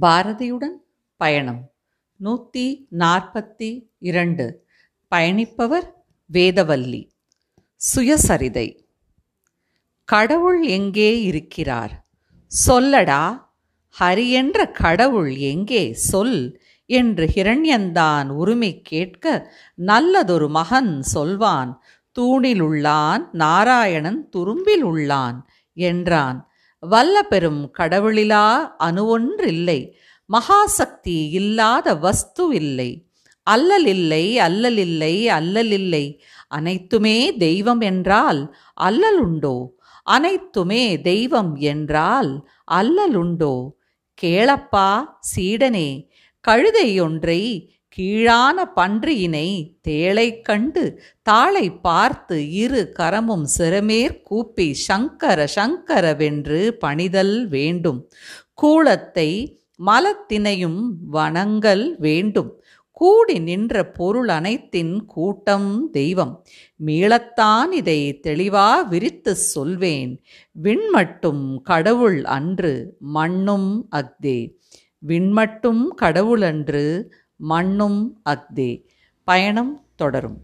பாரதியுடன் பயணம். நூற்றி நாற்பத்தி இரண்டு. பயணிப்பவர் வேதவல்லி. சுயசரிதை. கடவுள் எங்கே இருக்கிறார்? சொல்லடா. ஹரி என்ற கடவுள் எங்கே? சொல் என்று ஹிரண்யந்தான் உரிமை கேட்க நல்லதொரு மகன் சொல்வான். தூணிலுள்ளான் நாராயணன் துரும்பில் உள்ளான் என்றான். வல்ல பெரும் கடவுளிலா அணுவொன்றில்லை. மகாசக்தி இல்லாத வஸ்து இல்லை. அல்லலில்லை அல்லலில்லை அல்லலில்லை அனைத்துமே தெய்வம் என்றால் அல்லலுண்டோ அனைத்துமே தெய்வம் என்றால் அல்லலுண்டோ கேளப்பா சீடனே கழுதை ஒன்றை கீழான பன்றியினை தேளை கண்டு தாளை பார்த்து இரு கரமும் சிறமேற் கூப்பி சங்கர சங்கரவென்று பணிதல் வேண்டும். கூளத்தை மலத்தினையும் வணங்கல் வேண்டும். கூடி நின்ற பொருள் அனைத்தின் கூட்டம் தெய்வம். மீளத்தான் இதை தெளிவா விரித்து சொல்வேன். விண்மட்டும் கடவுள் அன்று மண்ணும் அக்தே விண்மட்டும் கடவுள் அன்று மண்ணும் அக்தே. பயணம் தொடரும்.